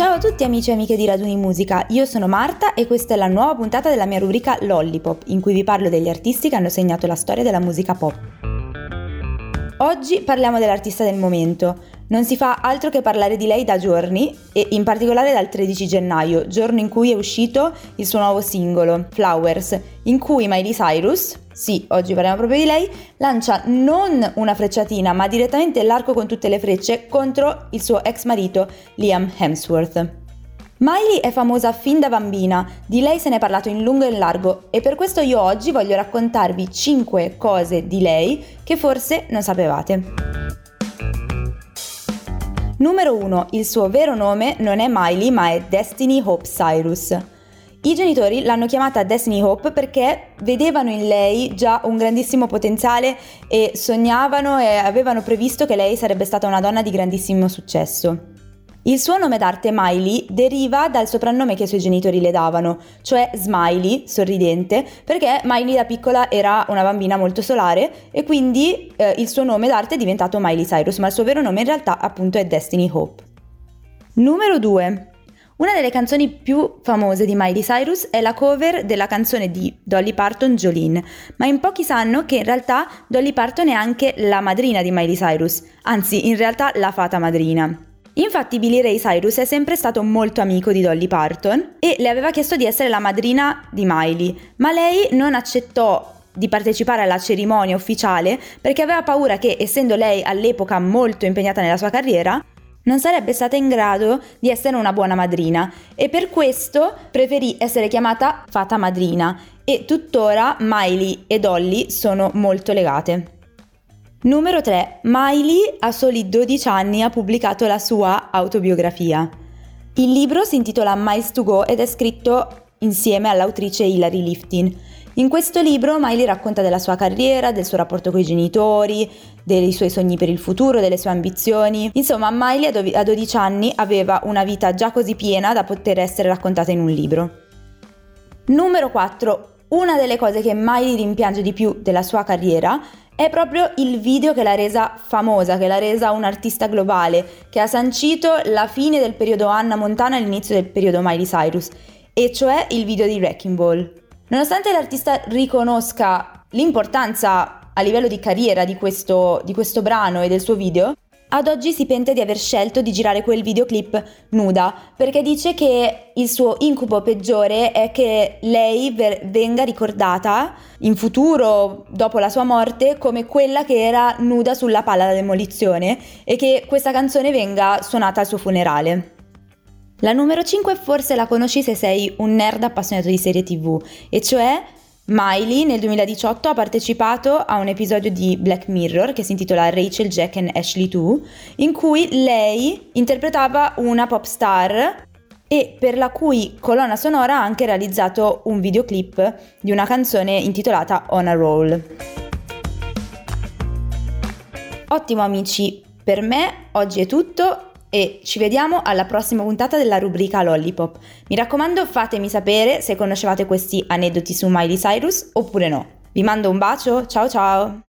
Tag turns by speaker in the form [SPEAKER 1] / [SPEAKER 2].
[SPEAKER 1] Ciao a tutti amici e amiche di Raduni Musica, io sono Marta e questa è la nuova puntata della mia rubrica Lollipop, in cui vi parlo degli artisti che hanno segnato la storia della musica pop. Oggi parliamo dell'artista del momento. Non si fa altro che parlare di lei da giorni e in particolare dal 13 gennaio, giorno in cui è uscito il suo nuovo singolo, Flowers, in cui Miley Cyrus, sì, oggi parliamo proprio di lei, lancia non una frecciatina ma direttamente l'arco con tutte le frecce contro il suo ex marito Liam Hemsworth. Miley è famosa fin da bambina, di lei se ne è parlato in lungo e in largo e per questo io oggi voglio raccontarvi 5 cose di lei che forse non sapevate. Numero 1. Il suo vero nome non è Miley ma è Destiny Hope Cyrus. I genitori l'hanno chiamata Destiny Hope perché vedevano in lei già un grandissimo potenziale e sognavano e avevano previsto che lei sarebbe stata una donna di grandissimo successo. Il suo nome d'arte Miley deriva dal soprannome che i suoi genitori le davano, cioè Smiley, sorridente, perché Miley da piccola era una bambina molto solare e quindi eh, il suo nome d'arte è diventato Miley Cyrus, ma il suo vero nome in realtà appunto è Destiny Hope. Numero 2. Una delle canzoni più famose di Miley Cyrus è la cover della canzone di Dolly Parton Jolene, ma in pochi sanno che in realtà Dolly Parton è anche la madrina di Miley Cyrus, anzi in realtà la fata madrina. Infatti Billy Ray Cyrus è sempre stato molto amico di Dolly Parton e le aveva chiesto di essere la madrina di Miley, ma lei non accettò di partecipare alla cerimonia ufficiale perché aveva paura che, essendo lei all'epoca molto impegnata nella sua carriera, non sarebbe stata in grado di essere una buona madrina e per questo preferì essere chiamata fata madrina e tuttora Miley e Dolly sono molto legate. Numero 3. Miley a soli 12 anni ha pubblicato la sua autobiografia. Il libro si intitola Miles to Go ed è scritto insieme all'autrice Hilary Liftin. In questo libro Miley racconta della sua carriera, del suo rapporto con i genitori, dei suoi sogni per il futuro, delle sue ambizioni. Insomma, Miley a 12 anni aveva una vita già così piena da poter essere raccontata in un libro. Numero 4. Una delle cose che Miley rimpiange di più della sua carriera è proprio il video che l'ha resa famosa, che l'ha resa un'artista globale, che ha sancito la fine del periodo Anna Montana e l'inizio del periodo Miley Cyrus, e cioè il video di Wrecking Ball. Nonostante l'artista riconosca l'importanza a livello di carriera di questo, di questo brano e del suo video, ad oggi si pente di aver scelto di girare quel videoclip nuda, perché dice che il suo incubo peggiore è che lei ver- venga ricordata in futuro, dopo la sua morte, come quella che era nuda sulla palla da demolizione e che questa canzone venga suonata al suo funerale. La numero 5 forse la conosci se sei un nerd appassionato di serie tv, e cioè Miley nel 2018 ha partecipato a un episodio di Black Mirror che si intitola Rachel, Jack and Ashley 2, in cui lei interpretava una pop star e per la cui colonna sonora ha anche realizzato un videoclip di una canzone intitolata On a Roll. Ottimo amici, per me oggi è tutto e ci vediamo alla prossima puntata della rubrica Lollipop. Mi raccomando fatemi sapere se conoscevate questi aneddoti su Miley Cyrus oppure no. Vi mando un bacio, ciao ciao!